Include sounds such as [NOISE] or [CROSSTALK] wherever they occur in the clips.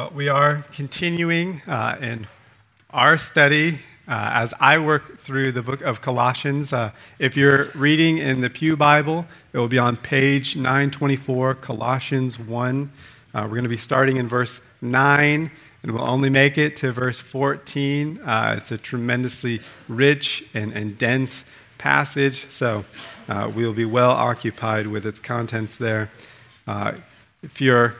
Well, we are continuing uh, in our study uh, as I work through the book of Colossians. Uh, if you're reading in the Pew Bible, it will be on page 924, Colossians 1. Uh, we're going to be starting in verse 9, and we'll only make it to verse 14. Uh, it's a tremendously rich and, and dense passage, so uh, we'll be well occupied with its contents there. if you're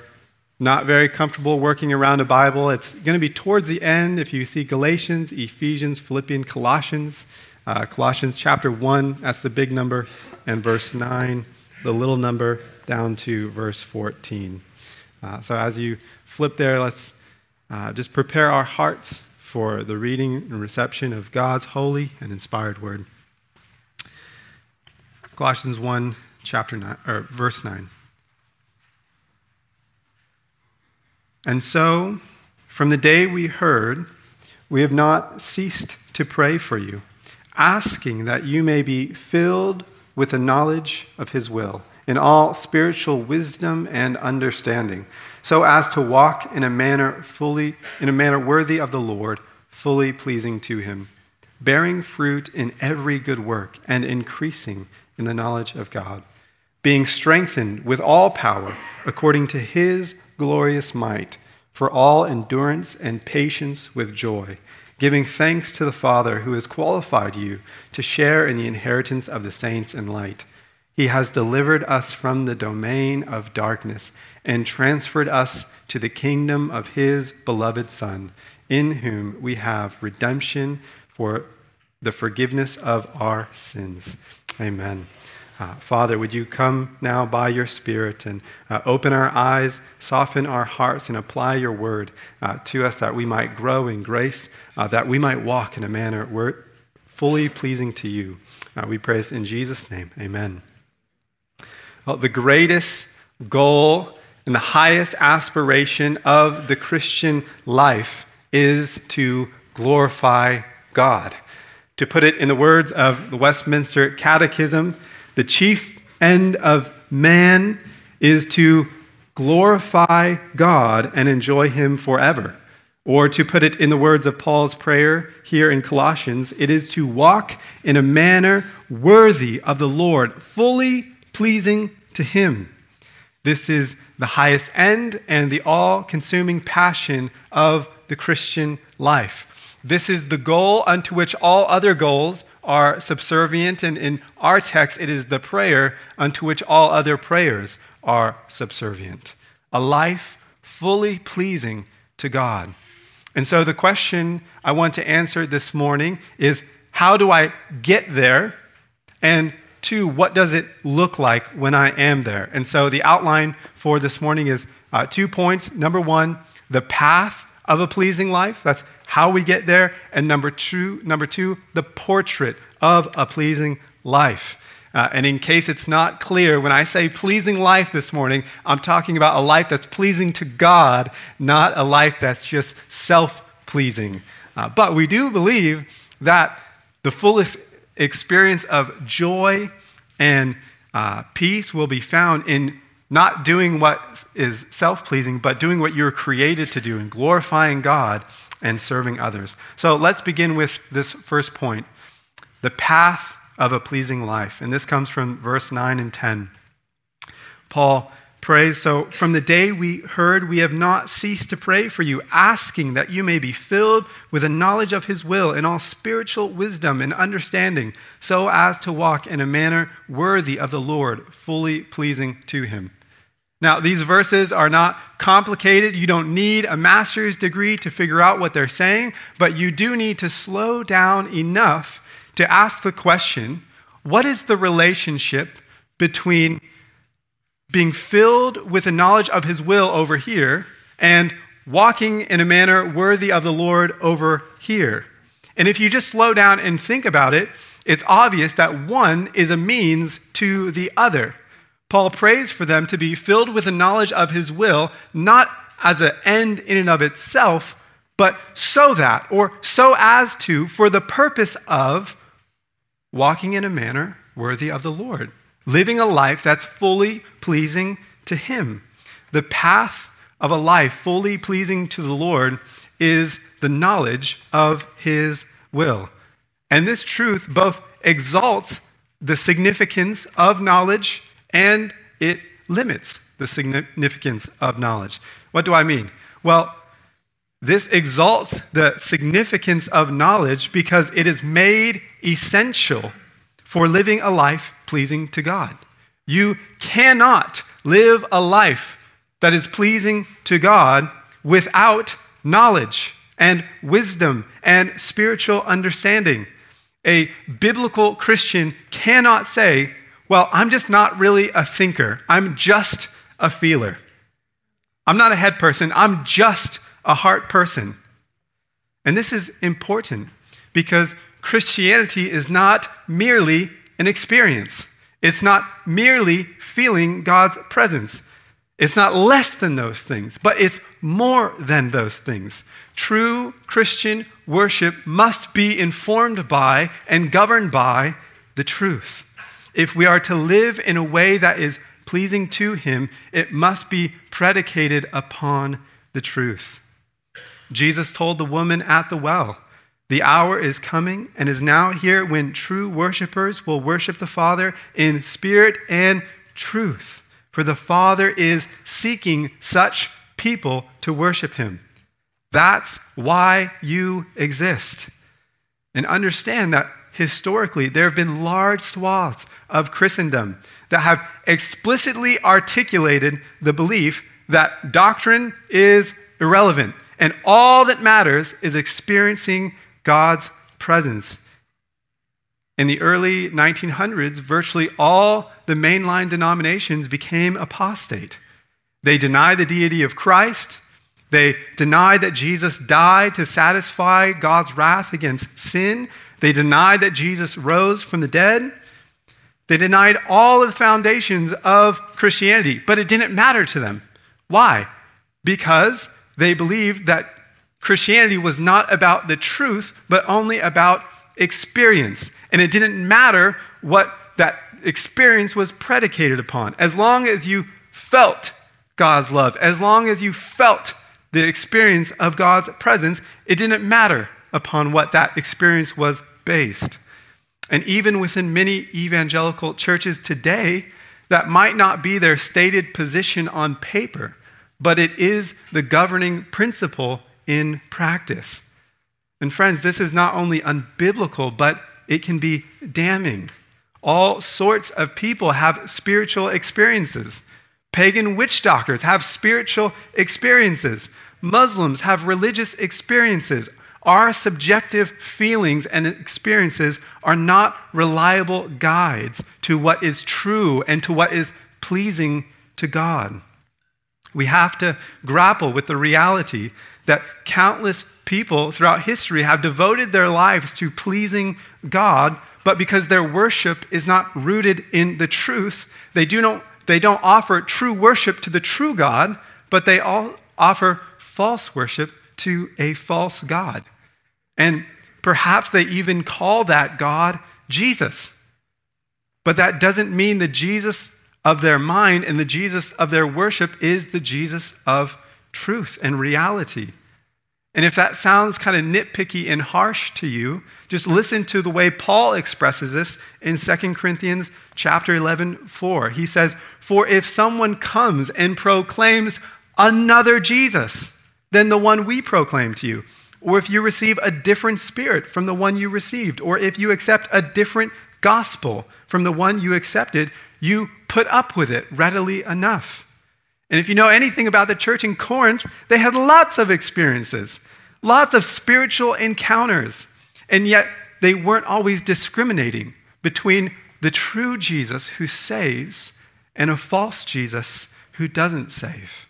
not very comfortable working around a Bible, it's going to be towards the end if you see Galatians, Ephesians, Philippians, Colossians. Uh, Colossians chapter 1, that's the big number, and verse 9, the little number, down to verse 14. Uh, so as you flip there, let's uh, just prepare our hearts for the reading and reception of God's holy and inspired word. Colossians 1, chapter 9, or verse 9. And so, from the day we heard, we have not ceased to pray for you, asking that you may be filled with the knowledge of his will, in all spiritual wisdom and understanding, so as to walk in a manner fully in a manner worthy of the Lord, fully pleasing to him, bearing fruit in every good work and increasing in the knowledge of God, being strengthened with all power according to his glorious might, for all endurance and patience with joy, giving thanks to the Father who has qualified you to share in the inheritance of the saints in light. He has delivered us from the domain of darkness and transferred us to the kingdom of his beloved Son, in whom we have redemption for the forgiveness of our sins. Amen. Uh, Father, would you come now by your Spirit and uh, open our eyes, soften our hearts, and apply your word uh, to us that we might grow in grace, uh, that we might walk in a manner where fully pleasing to you. Uh, we pray this in Jesus' name. Amen. Well, the greatest goal and the highest aspiration of the Christian life is to glorify God. To put it in the words of the Westminster Catechism, the chief end of man is to glorify God and enjoy Him forever. Or to put it in the words of Paul's prayer here in Colossians, it is to walk in a manner worthy of the Lord, fully pleasing to Him. This is the highest end and the all consuming passion of the Christian life. This is the goal unto which all other goals are subservient. And in our text, it is the prayer unto which all other prayers are subservient. A life fully pleasing to God. And so the question I want to answer this morning is how do I get there? And two, what does it look like when I am there? And so the outline for this morning is uh, two points. Number one, the path of a pleasing life. That's how we get there, and number two, number two, the portrait of a pleasing life. Uh, and in case it's not clear, when I say pleasing life this morning, I'm talking about a life that's pleasing to God, not a life that's just self pleasing. Uh, but we do believe that the fullest experience of joy and uh, peace will be found in not doing what is self pleasing, but doing what you're created to do and glorifying God and serving others. So let's begin with this first point the path of a pleasing life. And this comes from verse 9 and 10. Paul prays So from the day we heard, we have not ceased to pray for you, asking that you may be filled with a knowledge of his will and all spiritual wisdom and understanding, so as to walk in a manner worthy of the Lord, fully pleasing to him. Now, these verses are not complicated. You don't need a master's degree to figure out what they're saying, but you do need to slow down enough to ask the question what is the relationship between being filled with the knowledge of his will over here and walking in a manner worthy of the Lord over here? And if you just slow down and think about it, it's obvious that one is a means to the other. Paul prays for them to be filled with the knowledge of his will, not as an end in and of itself, but so that, or so as to, for the purpose of walking in a manner worthy of the Lord, living a life that's fully pleasing to him. The path of a life fully pleasing to the Lord is the knowledge of his will. And this truth both exalts the significance of knowledge and it limits the significance of knowledge. What do I mean? Well, this exalts the significance of knowledge because it is made essential for living a life pleasing to God. You cannot live a life that is pleasing to God without knowledge and wisdom and spiritual understanding. A biblical Christian cannot say, Well, I'm just not really a thinker, I'm just a feeler. I'm not a head person, I'm just a heart person. And this is important because Christianity is not merely an experience. It's not merely feeling God's presence. It's not less than those things, but it's more than those things. True Christian worship must be informed by and governed by the truth. If we are to live in a way that is pleasing to Him, it must be predicated upon the truth. Jesus told the woman at the well, The hour is coming and is now here when true worshipers will worship the Father in spirit and truth. For the Father is seeking such people to worship Him. That's why you exist. And understand that historically, there have been large swaths of Christendom that have explicitly articulated the belief that doctrine is irrelevant and all that matters is experiencing God's presence. In the early 1900s, virtually all the mainline denominations became apostate. They denied the deity of Christ. They denied that Jesus died to satisfy God's wrath against sin. They denied that Jesus rose from the dead. They denied all of the foundations of Christianity, but it didn't matter to them. Why? Because they believed that Christianity was not about the truth, but only about experience. And it didn't matter what that experience was predicated upon. As long as you felt God's love, as long as you felt the experience of God's presence, it didn't matter upon what that experience was based. And even within many evangelical churches today, that might not be their stated position on paper but it is the governing principle in practice. And friends, this is not only unbiblical, but it can be damning. All sorts of people have spiritual experiences. Pagan witch doctors have spiritual experiences. Muslims have religious experiences. Our subjective feelings and experiences are not reliable guides to what is true and to what is pleasing to God. We have to grapple with the reality that countless people throughout history have devoted their lives to pleasing God, but because their worship is not rooted in the truth, they, do not, they don't offer true worship to the true God, but they all offer false worship to a false God. And perhaps they even call that God Jesus. But that doesn't mean the Jesus of their mind and the Jesus of their worship is the Jesus of truth and reality. And if that sounds kind of nitpicky and harsh to you, just listen to the way Paul expresses this in 2 Corinthians chapter 11, 4. He says, For if someone comes and proclaims another Jesus than the one we proclaim to you, or if you receive a different spirit from the one you received, or if you accept a different gospel from the one you accepted, you put up with it readily enough. And if you know anything about the church in Corinth, they had lots of experiences, lots of spiritual encounters, and yet they weren't always discriminating between the true Jesus who saves and a false Jesus who doesn't save.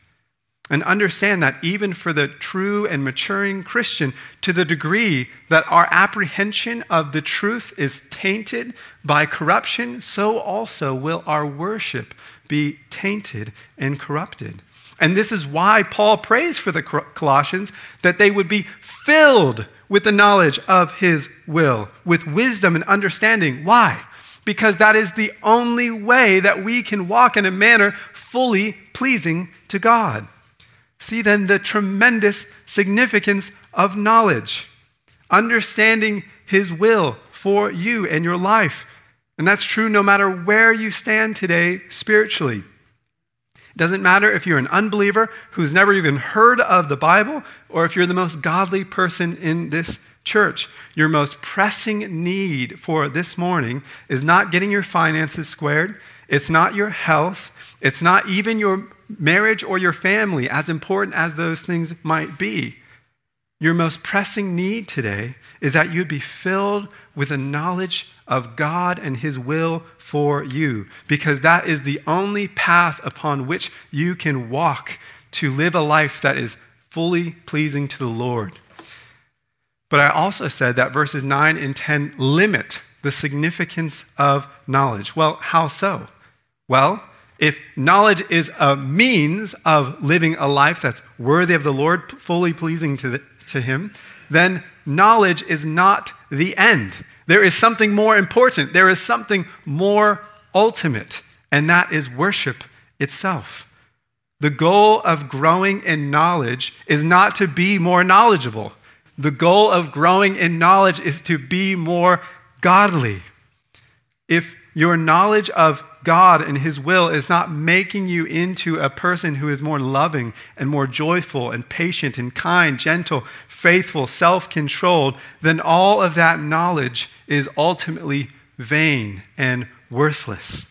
And understand that even for the true and maturing Christian, to the degree that our apprehension of the truth is tainted by corruption, so also will our worship be tainted and corrupted. And this is why Paul prays for the Colossians that they would be filled with the knowledge of his will, with wisdom and understanding. Why? Because that is the only way that we can walk in a manner fully pleasing to God. See then the tremendous significance of knowledge, understanding His will for you and your life. And that's true no matter where you stand today spiritually. It doesn't matter if you're an unbeliever who's never even heard of the Bible or if you're the most godly person in this church. Your most pressing need for this morning is not getting your finances squared, it's not your health, it's not even your marriage or your family, as important as those things might be. Your most pressing need today is that you'd be filled with a knowledge of God and His will for you, because that is the only path upon which you can walk to live a life that is fully pleasing to the Lord. But I also said that verses 9 and 10 limit the significance of knowledge. Well, how so? Well, if knowledge is a means of living a life that's worthy of the Lord, fully pleasing to, the, to Him, then knowledge is not the end. There is something more important, there is something more ultimate, and that is worship itself. The goal of growing in knowledge is not to be more knowledgeable. The goal of growing in knowledge is to be more godly. If your knowledge of God and His will is not making you into a person who is more loving and more joyful and patient and kind, gentle, faithful, self controlled, then all of that knowledge is ultimately vain and worthless.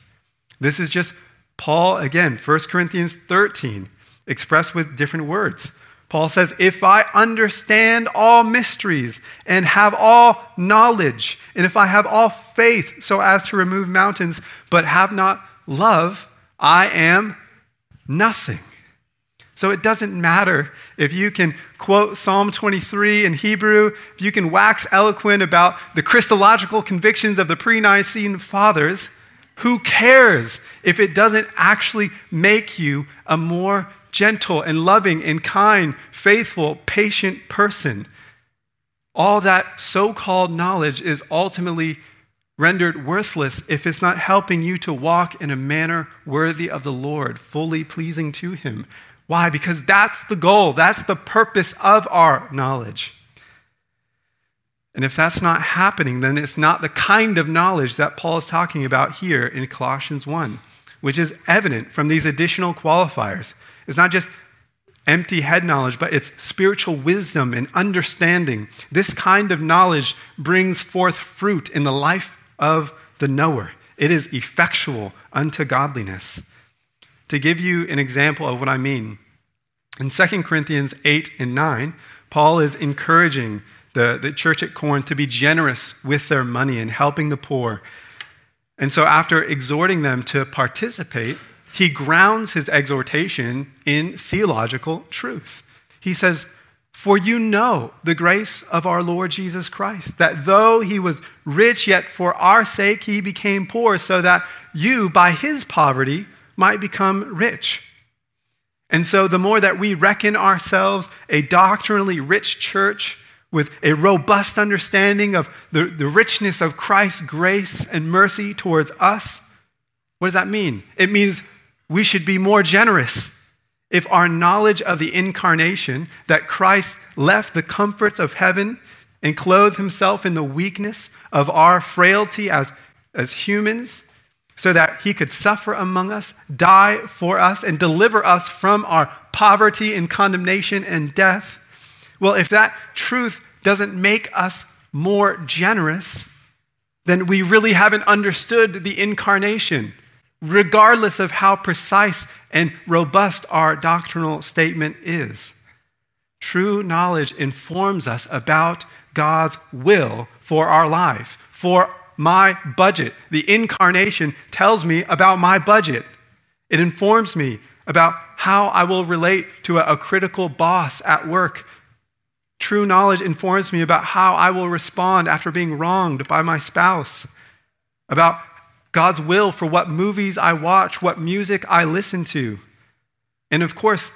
This is just Paul, again, 1 Corinthians 13, expressed with different words. Paul says, If I understand all mysteries and have all knowledge, and if I have all faith so as to remove mountains, but have not love, I am nothing. So it doesn't matter if you can quote Psalm 23 in Hebrew, if you can wax eloquent about the Christological convictions of the pre Nicene fathers. Who cares if it doesn't actually make you a more gentle and loving and kind, faithful, patient person. All that so called knowledge is ultimately rendered worthless if it's not helping you to walk in a manner worthy of the Lord, fully pleasing to Him. Why? Because that's the goal, that's the purpose of our knowledge. And if that's not happening, then it's not the kind of knowledge that Paul is talking about here in Colossians 1, which is evident from these additional qualifiers. It's not just empty head knowledge, but it's spiritual wisdom and understanding. This kind of knowledge brings forth fruit in the life of the knower. It is effectual unto godliness. To give you an example of what I mean, in 2 Corinthians 8 and 9, Paul is encouraging the, the church at Corinth to be generous with their money and helping the poor. And so, after exhorting them to participate, he grounds his exhortation in theological truth. He says, For you know the grace of our Lord Jesus Christ, that though he was rich, yet for our sake he became poor, so that you, by his poverty, might become rich. And so, the more that we reckon ourselves a doctrinally rich church with a robust understanding of the, the richness of Christ's grace and mercy towards us, what does that mean? It means we should be more generous if our knowledge of the incarnation, that Christ left the comforts of heaven and clothed himself in the weakness of our frailty as, as humans, so that he could suffer among us, die for us, and deliver us from our poverty and condemnation and death. Well, if that truth doesn't make us more generous, then we really haven't understood the incarnation regardless of how precise and robust our doctrinal statement is. True knowledge informs us about God's will for our life, for my budget. The incarnation tells me about my budget. It informs me about how I will relate to a, critical boss at work. True knowledge informs me about how I will respond after being wronged by my spouse, about God's will for what movies I watch, what music I listen to. And of course,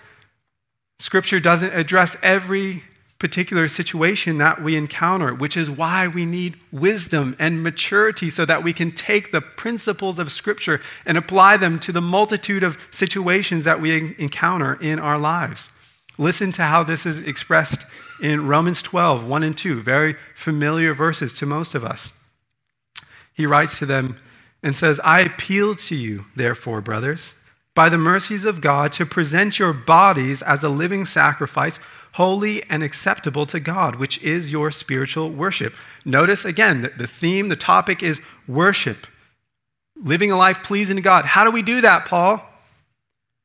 Scripture doesn't address every particular situation that we encounter, which is why we need wisdom and maturity so that we can take the principles of Scripture and apply them to the multitude of situations that we encounter in our lives. Listen to how this is expressed in Romans 12, 1 and 2, very familiar verses to most of us. He writes to them and says, I appeal to you, therefore, brothers, by the mercies of God, to present your bodies as a living sacrifice, holy and acceptable to God, which is your spiritual worship. Notice again that the theme, the topic is worship, living a life pleasing to God. How do we do that, Paul?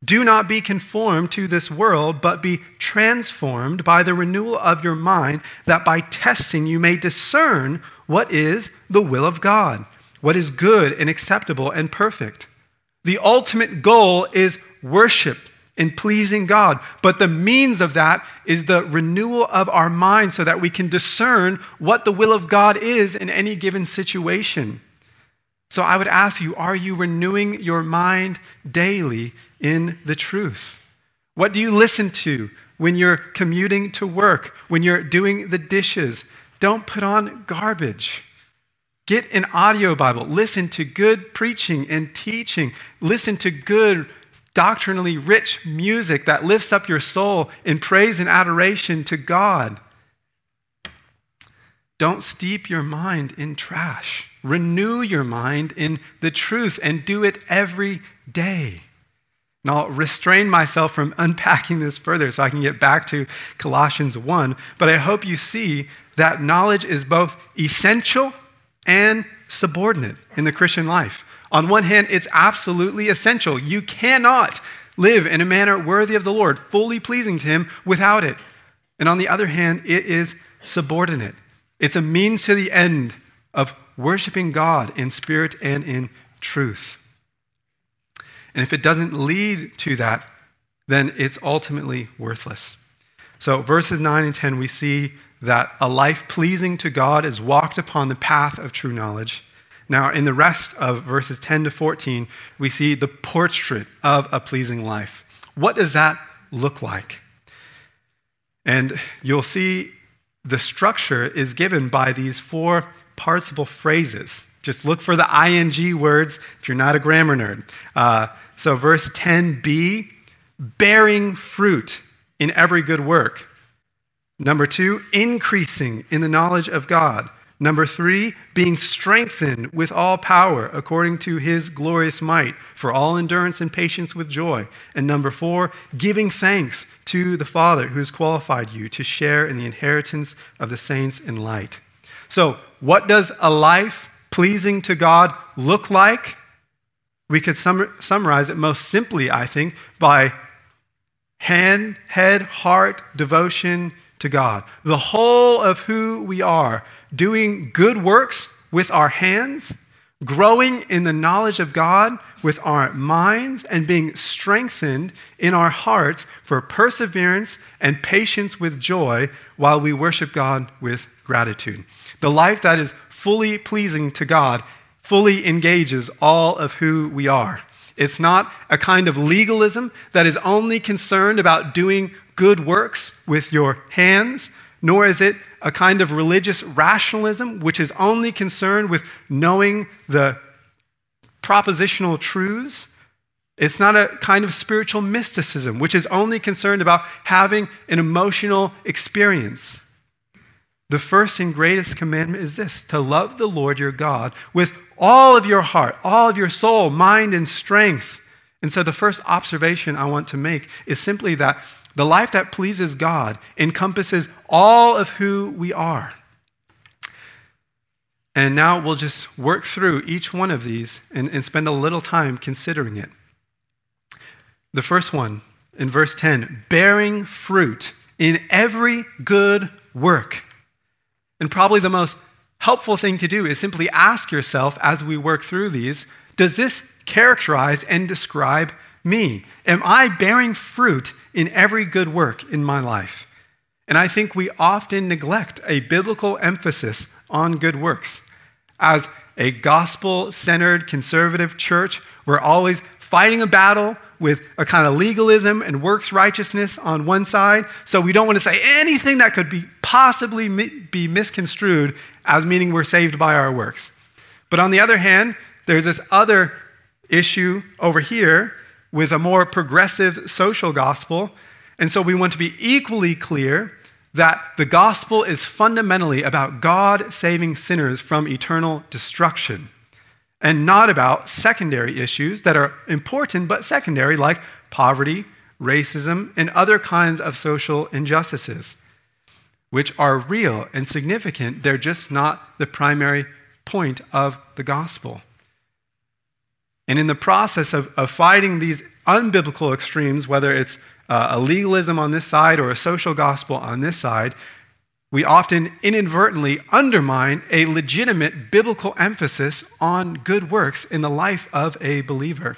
Do not be conformed to this world, but be transformed by the renewal of your mind, that by testing you may discern what is the will of God, what is good and acceptable and perfect. The ultimate goal is worship and pleasing God, but the means of that is the renewal of our mind so that we can discern what the will of God is in any given situation. So I would ask you, are you renewing your mind daily in the truth? What do you listen to when you're commuting to work, when you're doing the dishes? Don't put on garbage. Get an audio Bible. Listen to good preaching and teaching. Listen to good, doctrinally rich music that lifts up your soul in praise and adoration to God. Don't steep your mind in trash. Renew your mind in the truth and do it every day. And I'll restrain myself from unpacking this further so I can get back to Colossians 1. But I hope you see that knowledge is both essential and subordinate in the Christian life. On one hand, it's absolutely essential. You cannot live in a manner worthy of the Lord, fully pleasing to Him without it. And on the other hand, it is subordinate. It's a means to the end of worshiping God in spirit and in truth. And if it doesn't lead to that, then it's ultimately worthless. So, verses 9 and 10, we see that a life pleasing to God is walked upon the path of true knowledge. Now, in the rest of verses 10 to 14, we see the portrait of a pleasing life. What does that look like? And you'll see the structure is given by these four participle phrases. Just look for the ing words if you're not a grammar nerd. Uh, so, verse 10b, bearing fruit in every good work. Number two, increasing in the knowledge of God. Number three, being strengthened with all power according to his glorious might for all endurance and patience with joy. And number four, giving thanks to the Father who has qualified you to share in the inheritance of the saints in light. So, what does a life pleasing to God look like? We could sum- summarize it most simply, I think, by hand, head, heart, devotion to God. The whole of who we are, doing good works with our hands, growing in the knowledge of God with our minds, and being strengthened in our hearts for perseverance and patience with joy while we worship God with gratitude. The life that is fully pleasing to God fully engages all of who we are. It's not a kind of legalism that is only concerned about doing good works with your hands, nor is it a kind of religious rationalism which is only concerned with knowing the propositional truths. It's not a kind of spiritual mysticism which is only concerned about having an emotional experience. The first and greatest commandment is this to love the Lord your God with all of your heart, all of your soul, mind, and strength. And so, the first observation I want to make is simply that the life that pleases God encompasses all of who we are. And now we'll just work through each one of these and, and spend a little time considering it. The first one in verse 10 bearing fruit in every good work. And probably the most helpful thing to do is simply ask yourself as we work through these does this characterize and describe me? Am I bearing fruit in every good work in my life? And I think we often neglect a biblical emphasis on good works. As a gospel centered conservative church, we're always fighting a battle with a kind of legalism and works righteousness on one side. So we don't want to say anything that could be possibly be misconstrued as meaning we're saved by our works. But on the other hand, there's this other issue over here with a more progressive social gospel. And so we want to be equally clear that the gospel is fundamentally about God saving sinners from eternal destruction and not about secondary issues that are important but secondary, like poverty, racism, and other kinds of social injustices, which are real and significant. They're just not the primary point of the gospel. And in the process of, of fighting these unbiblical extremes, whether it's uh, a legalism on this side or a social gospel on this side, we often inadvertently undermine a legitimate biblical emphasis on good works in the life of a believer.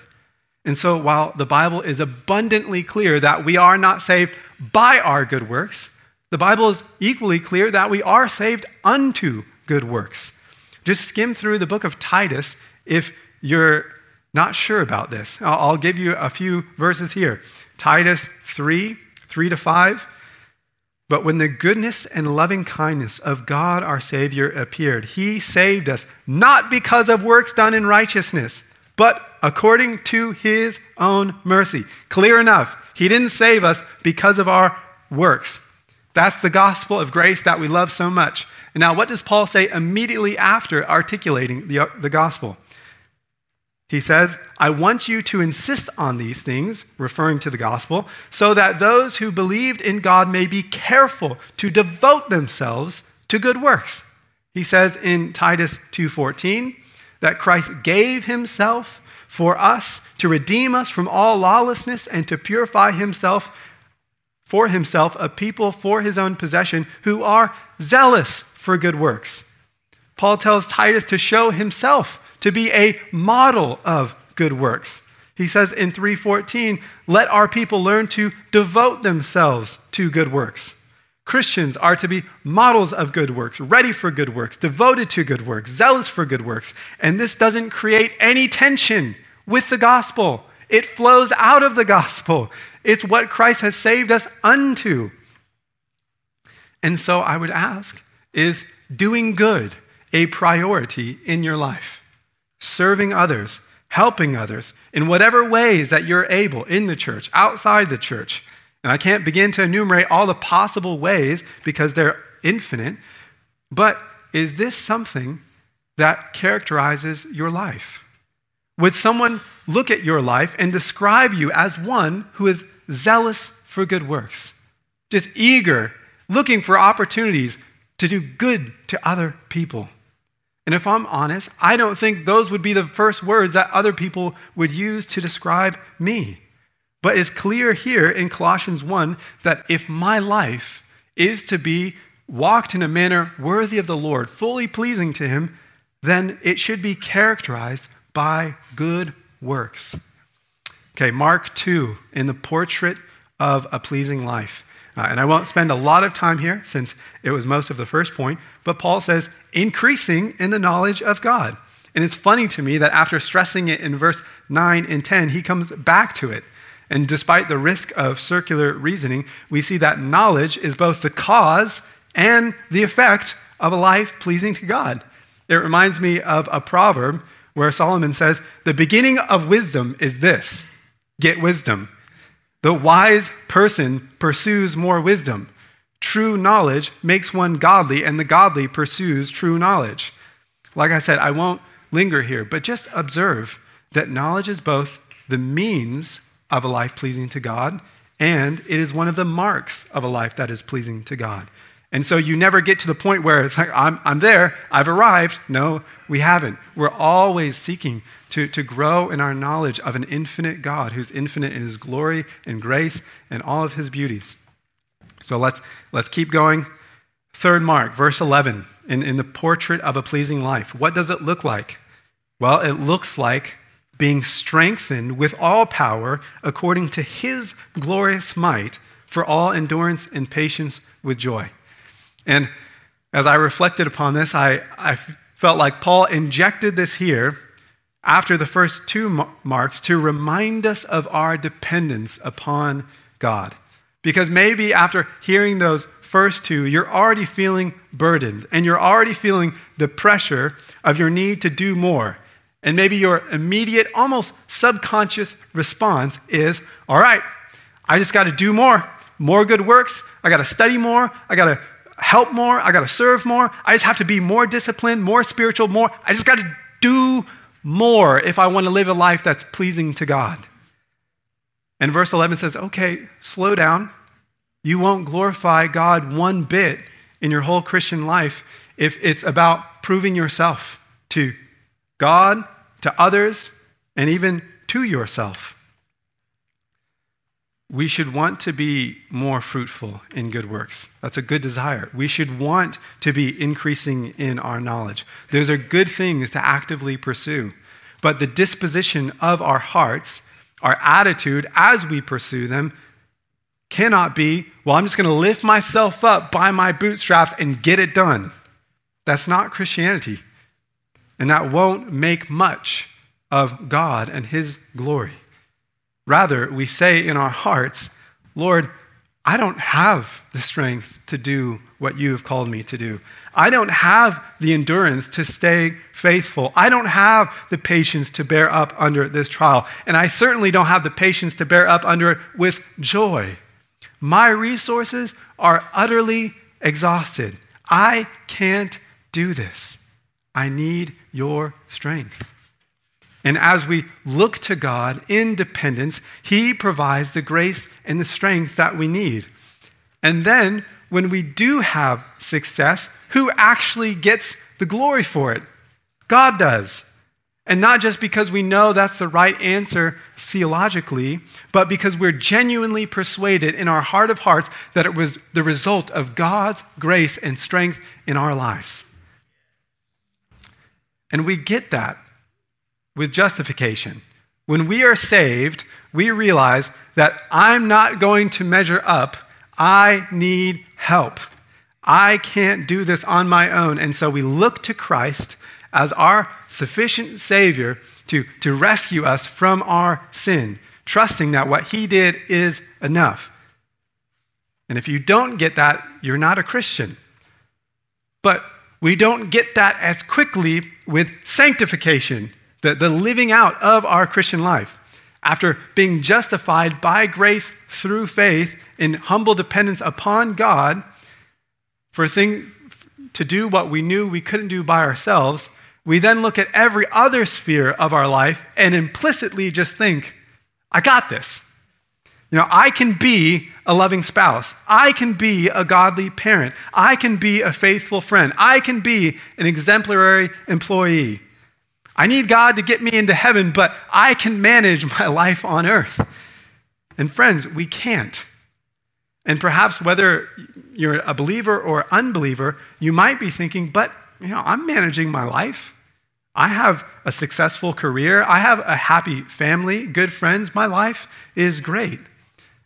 And so, while the Bible is abundantly clear that we are not saved by our good works, the Bible is equally clear that we are saved unto good works. Just skim through the book of Titus if you're not sure about this. I'll give you a few verses here. Titus 3 3 to 5. But when the goodness and loving kindness of God our Savior appeared, he saved us not because of works done in righteousness, but according to his own mercy. Clear enough. He didn't save us because of our works. That's the gospel of grace that we love so much. And now, what does Paul say immediately after articulating the, the gospel? He says, I want you to insist on these things, referring to the gospel, so that those who believed in God may be careful to devote themselves to good works. He says in Titus 2:14 that Christ gave himself for us to redeem us from all lawlessness and to purify himself for himself a people for his own possession who are zealous for good works. Paul tells Titus to show himself to be a model of good works. He says in 3:14, "Let our people learn to devote themselves to good works." Christians are to be models of good works, ready for good works, devoted to good works, zealous for good works. And this doesn't create any tension with the gospel. It flows out of the gospel. It's what Christ has saved us unto. And so I would ask is doing good a priority in your life? Serving others, helping others in whatever ways that you're able in the church, outside the church. And I can't begin to enumerate all the possible ways because they're infinite, but is this something that characterizes your life? Would someone look at your life and describe you as one who is zealous for good works, just eager, looking for opportunities to do good to other people? And if I'm honest, I don't think those would be the first words that other people would use to describe me. But it's clear here in Colossians 1 that if my life is to be walked in a manner worthy of the Lord, fully pleasing to Him, then it should be characterized by good works. Okay, Mark 2 in the portrait of a pleasing life. Uh, and I won't spend a lot of time here since it was most of the first point, but Paul says, increasing in the knowledge of God. And it's funny to me that after stressing it in verse 9 and 10, he comes back to it. And despite the risk of circular reasoning, we see that knowledge is both the cause and the effect of a life pleasing to God. It reminds me of a proverb where Solomon says, The beginning of wisdom is this get wisdom. The wise person pursues more wisdom. True knowledge makes one godly, and the godly pursues true knowledge. Like I said, I won't linger here, but just observe that knowledge is both the means of a life pleasing to God, and it is one of the marks of a life that is pleasing to God. And so you never get to the point where it's like, I'm, I'm there, I've arrived. No, we haven't. We're always seeking to, to grow in our knowledge of an infinite God who's infinite in his glory and grace and all of his beauties. So let's, let's keep going. Third mark, verse 11, in, in the portrait of a pleasing life. What does it look like? Well, it looks like being strengthened with all power according to his glorious might for all endurance and patience with joy. And as I reflected upon this, I, I felt like Paul injected this here after the first two marks to remind us of our dependence upon God. Because maybe after hearing those first two, you're already feeling burdened and you're already feeling the pressure of your need to do more. And maybe your immediate, almost subconscious response is, All right, I just got to do more. more good works. I got to study more. I got to help more. I got to serve more. I just have to be more disciplined, more spiritual, more. I just got to do more if I want to live a life that's pleasing to God. And verse 11 says, okay, slow down. You won't glorify God one bit in your whole Christian life if it's about proving yourself to God, to others, and even to yourself. We should want to be more fruitful in good works. That's a good desire. We should want to be increasing in our knowledge. Those are good things to actively pursue. But the disposition of our hearts, our attitude as we pursue them, cannot be, well, I'm just going to lift myself up by my bootstraps and get it done. That's not Christianity. And that won't make much of God and His glory. Rather, we say in our hearts, Lord, I don't have the strength to do what you have called me to do. I don't have the endurance to stay faithful. I don't have the patience to bear up under this trial. And I certainly don't have the patience to bear up under it with joy. My resources are utterly exhausted. I can't do this. I need your strength. And as we look to God in dependence, He provides the grace and the strength that we need. And then, when we do have success, who actually gets the glory for it? God does. And not just because we know that's the right answer theologically, but because we're genuinely persuaded in our heart of hearts that it was the result of God's grace and strength in our lives. And we get that with justification. When we are saved, we realize that I'm not going to measure up. I need help. I can't do this on my own. And so we look to Christ as our sufficient Savior to, to rescue us from our sin, trusting that what He did is enough. And if you don't get that, you're not a Christian. But we don't get that as quickly with sanctification, the, the living out of our Christian life. After being justified by grace through faith in humble dependence upon God for thing, to do what we knew we couldn't do by ourselves, we then look at every other sphere of our life and implicitly just think, I got this. You know, I can be a loving spouse. I can be a godly parent. I can be a faithful friend. I can be an exemplary employee. I need God to get me into heaven, but I can manage my [LAUGHS] life on earth. And friends, we can't. And perhaps whether you're a believer or unbeliever, you might be thinking, but you know, I'm managing my life. I have a successful career. I have a happy family, good friends. My life is great.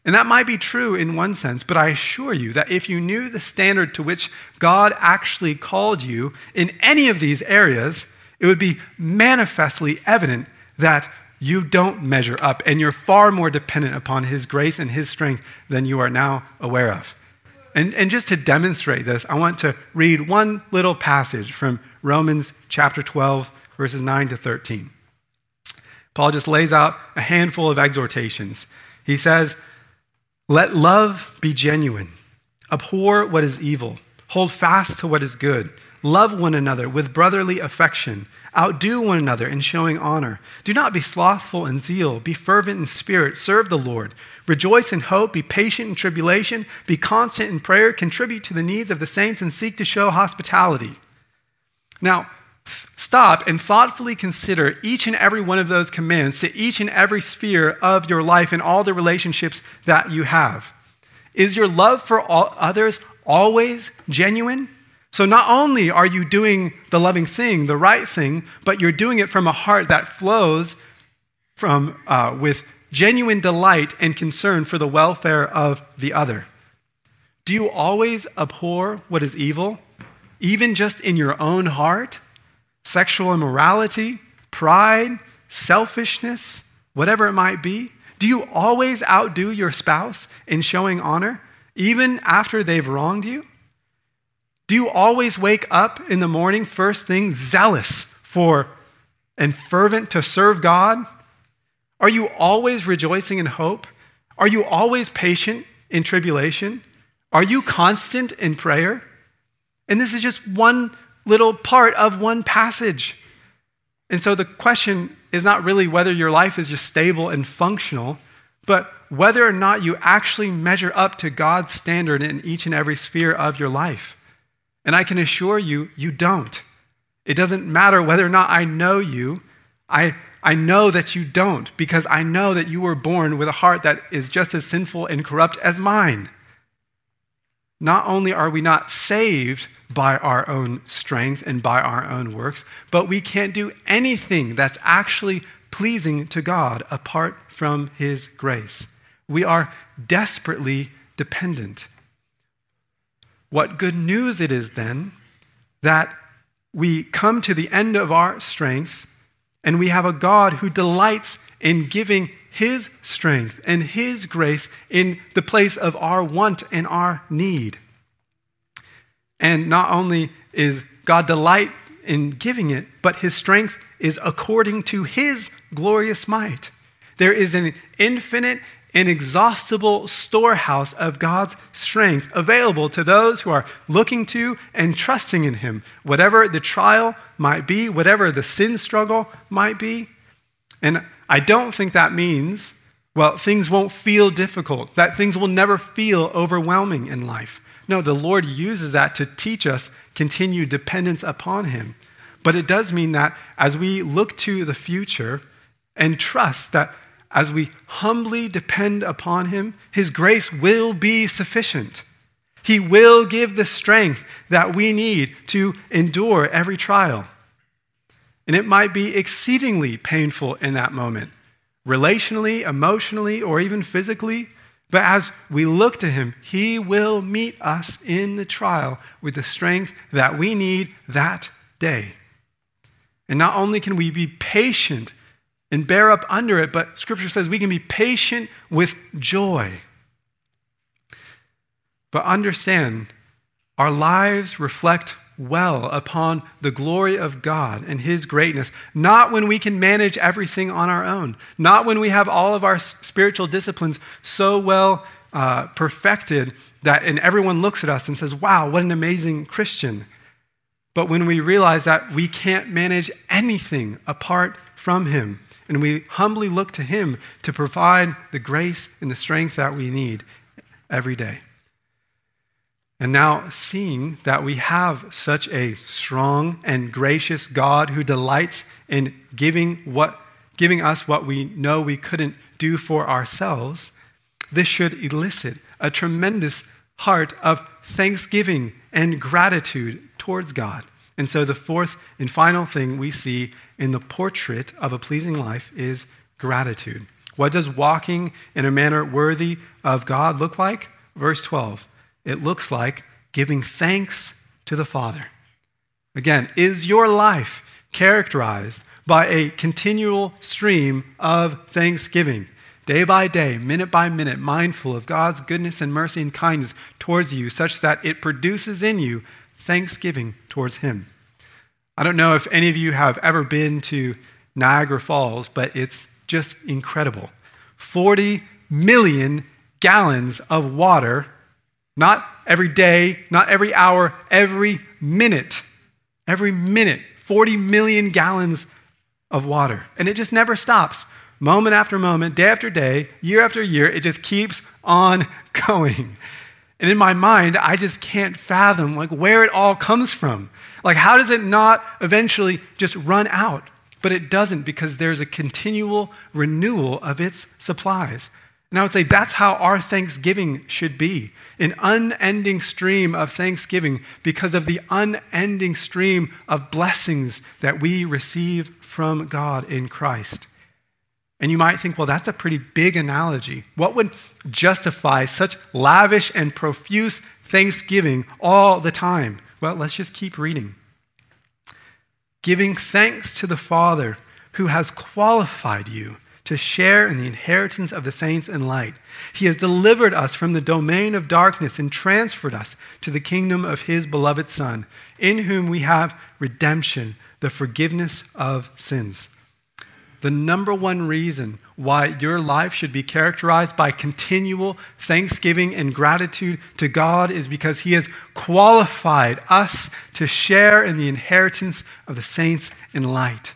And that might be true in one sense, but I assure you that if you knew the standard to which God actually called you in any of these areas, it would be manifestly evident that you don't measure up and you're far more dependent upon His grace and His strength than you are now aware of. And, and just to demonstrate this, I want to read one little passage from Romans chapter 12, verses 9 to 13. Paul just lays out a handful of exhortations. He says, Let love be genuine, abhor what is evil, hold fast to what is good, love one another with brotherly affection. Outdo one another in showing honor. Do not be slothful in zeal. Be fervent in spirit. Serve the Lord. Rejoice in hope. Be patient in tribulation. Be constant in prayer. Contribute to the needs of the saints and seek to show hospitality. Now, stop and thoughtfully consider each and every one of those commands to each and every sphere of your life and all the relationships that you have. Is your love for others always genuine? So, not only are you doing the loving thing, the right thing, but you're doing it from a heart that flows from, uh, with genuine delight and concern for the welfare of the other. Do you always abhor what is evil, even just in your own heart? Sexual immorality, pride, selfishness, whatever it might be? Do you always outdo your spouse in showing honor, even after they've wronged you? Do you always wake up in the morning, first thing, zealous for and fervent to serve God? Are you always rejoicing in hope? Are you always patient in tribulation? Are you constant in prayer? And this is just one little part of one passage. And so the question is not really whether your life is just stable and functional, but whether or not you actually measure up to God's standard in each and every sphere of your life. And I can assure you, you don't. It doesn't matter whether or not I know you, I, I know that you don't because I know that you were born with a heart that is just as sinful and corrupt as mine. Not only are we not saved by our own strength and by our own works, but we can't do anything that's actually pleasing to God apart from His grace. We are desperately dependent. What good news it is then that we come to the end of our strength and we have a God who delights in giving his strength and his grace in the place of our want and our need. And not only is God delight in giving it, but his strength is according to his glorious might. There is an infinite inexhaustible storehouse of God's strength available to those who are looking to and trusting in Him, whatever the trial might be, whatever the sin struggle might be. And I don't think that means, well, things won't feel difficult, that things will never feel overwhelming in life. No, the Lord uses that to teach us continued dependence upon Him. But it does mean that as we look to the future and trust that as we humbly depend upon Him, His grace will be sufficient. He will give the strength that we need to endure every trial. And it might be exceedingly painful in that moment, relationally, emotionally, or even physically. But as we look to Him, He will meet us in the trial with the strength that we need that day. And not only can we be patient and bear up under it, but Scripture says we can be patient with joy. But understand, our lives reflect well upon the glory of God and His greatness, not when we can manage everything on our own, not when we have all of our spiritual disciplines so well uh, perfected that and everyone looks at us and says, wow, what an amazing Christian. But when we realize that we can't manage anything apart from Him, and we humbly look to Him to provide the grace and the strength that we need every day. And now, seeing that we have such a strong and gracious God who delights in giving, what, giving us what we know we couldn't do for ourselves, this should elicit a tremendous heart of thanksgiving and gratitude towards God. And so, the fourth and final thing we see in the portrait of a pleasing life is gratitude. What does walking in a manner worthy of God look like? Verse 12. It looks like giving thanks to the Father. Again, is your life characterized by a continual stream of thanksgiving? Day by day, minute by minute, mindful of God's goodness and mercy and kindness towards you, such that it produces in you thanksgiving towards Him. I don't know if any of you have ever been to Niagara Falls, but it's just incredible. 40 million gallons of water, not every day, not every hour, every minute. Every minute, 40 million gallons of water. And it just never stops. Moment after moment, day after day, year after year, it just keeps on [LAUGHS] going. And in my mind, I just can't fathom like where it all comes from. Like how does it not eventually just run out? But it doesn't because there's a continual renewal of its supplies. And I would say that's how our thanksgiving should be an unending stream of thanksgiving because of the unending stream of blessings that we receive from God in Christ. And you might think, well, that's a pretty big analogy. What would justify such lavish and profuse thanksgiving all the time? Well, let's just keep reading. Giving thanks to the Father who has qualified you to share in the inheritance of the saints in light. He has delivered us from the domain of darkness and transferred us to the kingdom of his beloved Son, in whom we have redemption, the forgiveness of sins. The number one reason why your life should be characterized by continual thanksgiving and gratitude to God is because He has qualified us to share in the inheritance of the saints in light.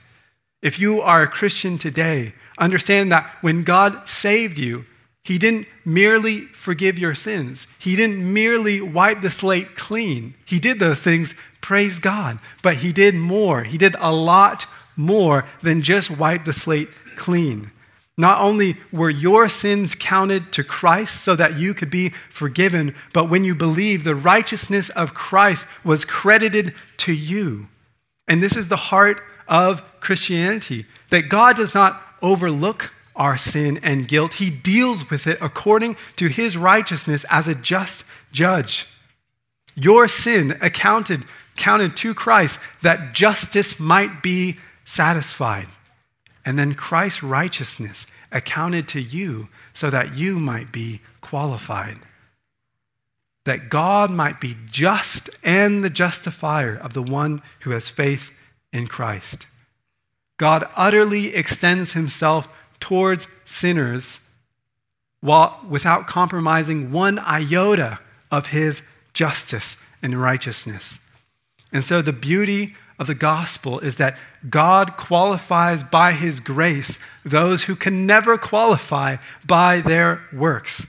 If you are a Christian today, understand that when God saved you, He didn't merely forgive your sins, He didn't merely wipe the slate clean. He did those things, praise God, but He did more. He did a lot more than just wipe the slate clean. Not only were your sins counted to Christ so that you could be forgiven, but when you believe, the righteousness of Christ was credited to you. And this is the heart of Christianity that God does not overlook our sin and guilt, He deals with it according to His righteousness as a just judge. Your sin accounted counted to Christ that justice might be satisfied. And then Christ's righteousness accounted to you so that you might be qualified. That God might be just and the justifier of the one who has faith in Christ. God utterly extends himself towards sinners while, without compromising one iota of his justice and righteousness. And so the beauty of the gospel is that God qualifies by his grace those who can never qualify by their works.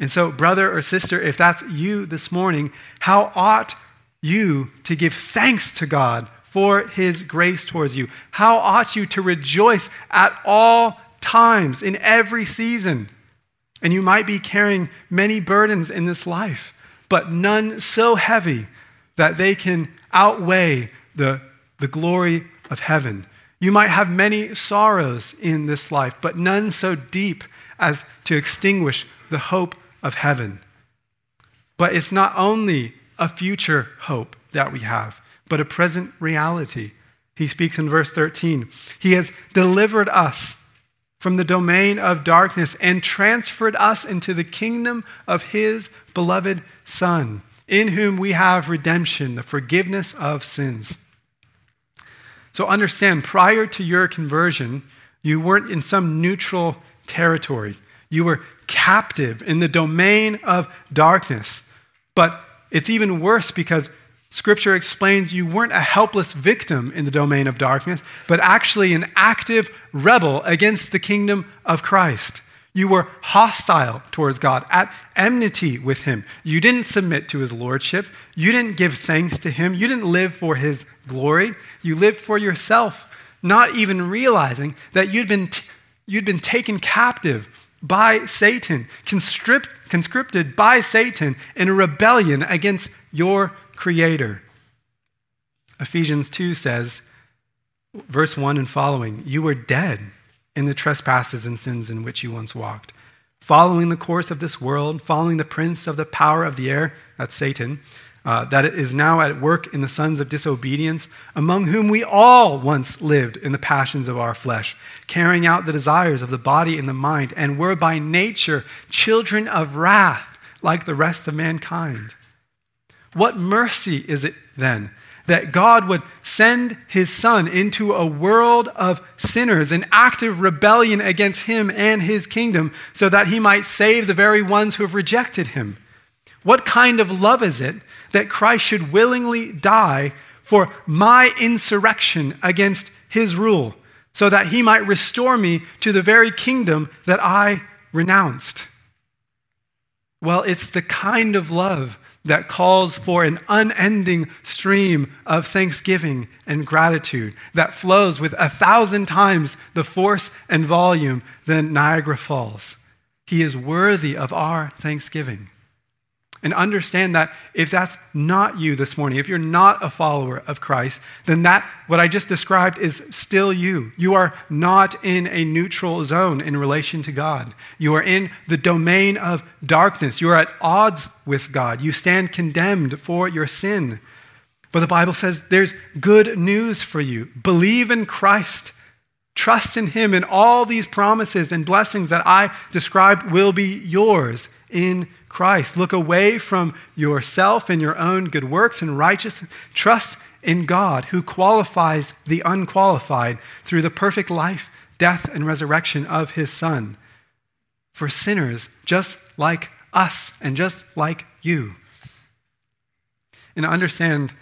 And so, brother or sister, if that's you this morning, how ought you to give thanks to God for his grace towards you? How ought you to rejoice at all times, in every season? And you might be carrying many burdens in this life, but none so heavy that they can outweigh the the glory of heaven. You might have many sorrows in this life, but none so deep as to extinguish the hope of heaven. But it's not only a future hope that we have, but a present reality. He speaks in verse 13. He has delivered us from the domain of darkness and transferred us into the kingdom of his beloved Son, in whom we have redemption, the forgiveness of sins. So understand, prior to your conversion, you weren't in some neutral territory. You were captive in the domain of darkness. But it's even worse because Scripture explains you weren't a helpless victim in the domain of darkness, but actually an active rebel against the kingdom of Christ. You were hostile towards God, at enmity with Him. You didn't submit to His lordship. You didn't give thanks to Him. You didn't live for His glory. You lived for yourself, not even realizing that you'd been, t- you'd been taken captive by Satan, conscript, conscripted by Satan in a rebellion against your Creator. Ephesians 2 says, verse 1 and following, You were dead in the trespasses and sins in which you once walked, following the course of this world, following the prince of the power of the air, that's Satan, uh, that is now at work in the sons of disobedience, among whom we all once lived in the passions of our flesh, carrying out the desires of the body and the mind, and were by nature children of wrath, like the rest of mankind. What mercy is it then that God would send his son into a world of sinners an active rebellion against him and his kingdom so that he might save the very ones who have rejected him. What kind of love is it that Christ should willingly die for my insurrection against his rule so that he might restore me to the very kingdom that I renounced? Well, it's the kind of love that calls for an unending stream of thanksgiving and gratitude that flows with a thousand times the force and volume than Niagara Falls. He is worthy of our thanksgiving. And understand that if that's not you this morning, if you're not a follower of Christ, then that, what I just described, is still you. You are not in a neutral zone in relation to God. You are in the domain of darkness. You are at odds with God. You stand condemned for your sin. But the Bible says there's good news for you. Believe in Christ. Trust in Him, and all these promises and blessings that I described will be yours in Christ. Look away from yourself and your own good works and righteousness. Trust in God who qualifies the unqualified through the perfect life death and resurrection of his Son for sinners just like us and just like you. And understand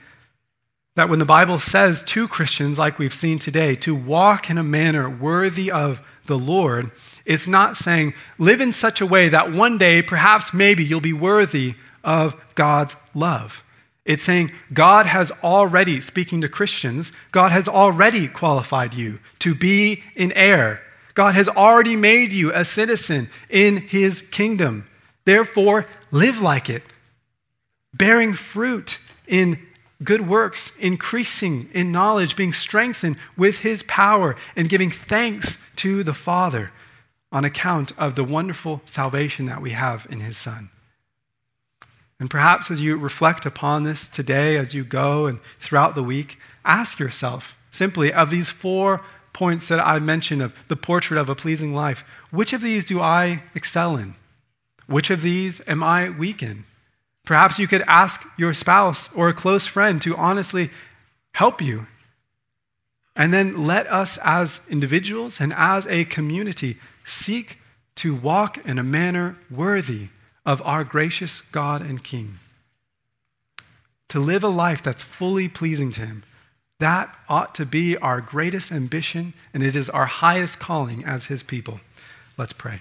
that when the Bible says to Christians, like we've seen today, to walk in a manner worthy of the Lord, it's not saying live in such a way that one day, perhaps maybe, you'll be worthy of God's love. It's saying God has already, speaking to Christians, God has already qualified you to be an heir. God has already made you a citizen in his kingdom. Therefore, live like it, bearing fruit in good works, increasing in knowledge, being strengthened with his power, and giving thanks to the Father on account of the wonderful salvation that we have in his Son. And perhaps as you reflect upon this today, as you go and throughout the week, ask yourself simply of these four points that I mentioned of the portrait of a pleasing life, which of these do I excel in? Which of these am I weak in? Perhaps you could ask your spouse or a close friend to honestly help you. And then let us as individuals and as a community seek to walk in a manner worthy of our gracious God and King. To live a life that's fully pleasing to Him. That ought to be our greatest ambition, and it is our highest calling as His people. Let's pray.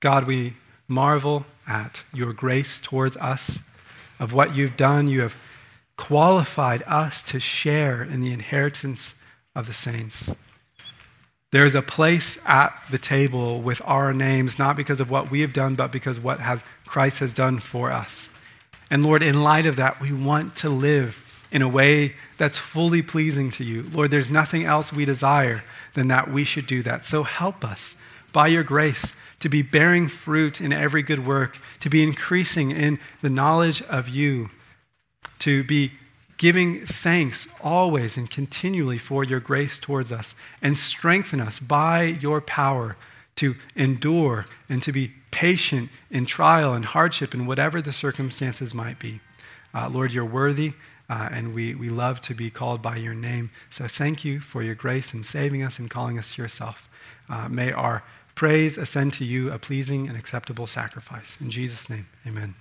God, we marvel at your grace towards us, of what you've done. You have qualified us to share in the inheritance of the saints. There is a place at the table with our names, not because of what we have done, but because what have, Christ has done for us. And Lord, in light of that, we want to live in a way that's fully pleasing to you. Lord, there's nothing else we desire than that we should do that. So help us by your grace to be bearing fruit in every good work, to be increasing in the knowledge of you, to be giving thanks always and continually for your grace towards us, and strengthen us by your power to endure and to be patient in trial and hardship and whatever the circumstances might be. Uh, Lord, you're worthy, uh, and we, we love to be called by your name. So thank you for your grace in saving us and calling us to yourself. Uh, may our praise ascend to you, a pleasing and acceptable sacrifice. In Jesus' name, amen.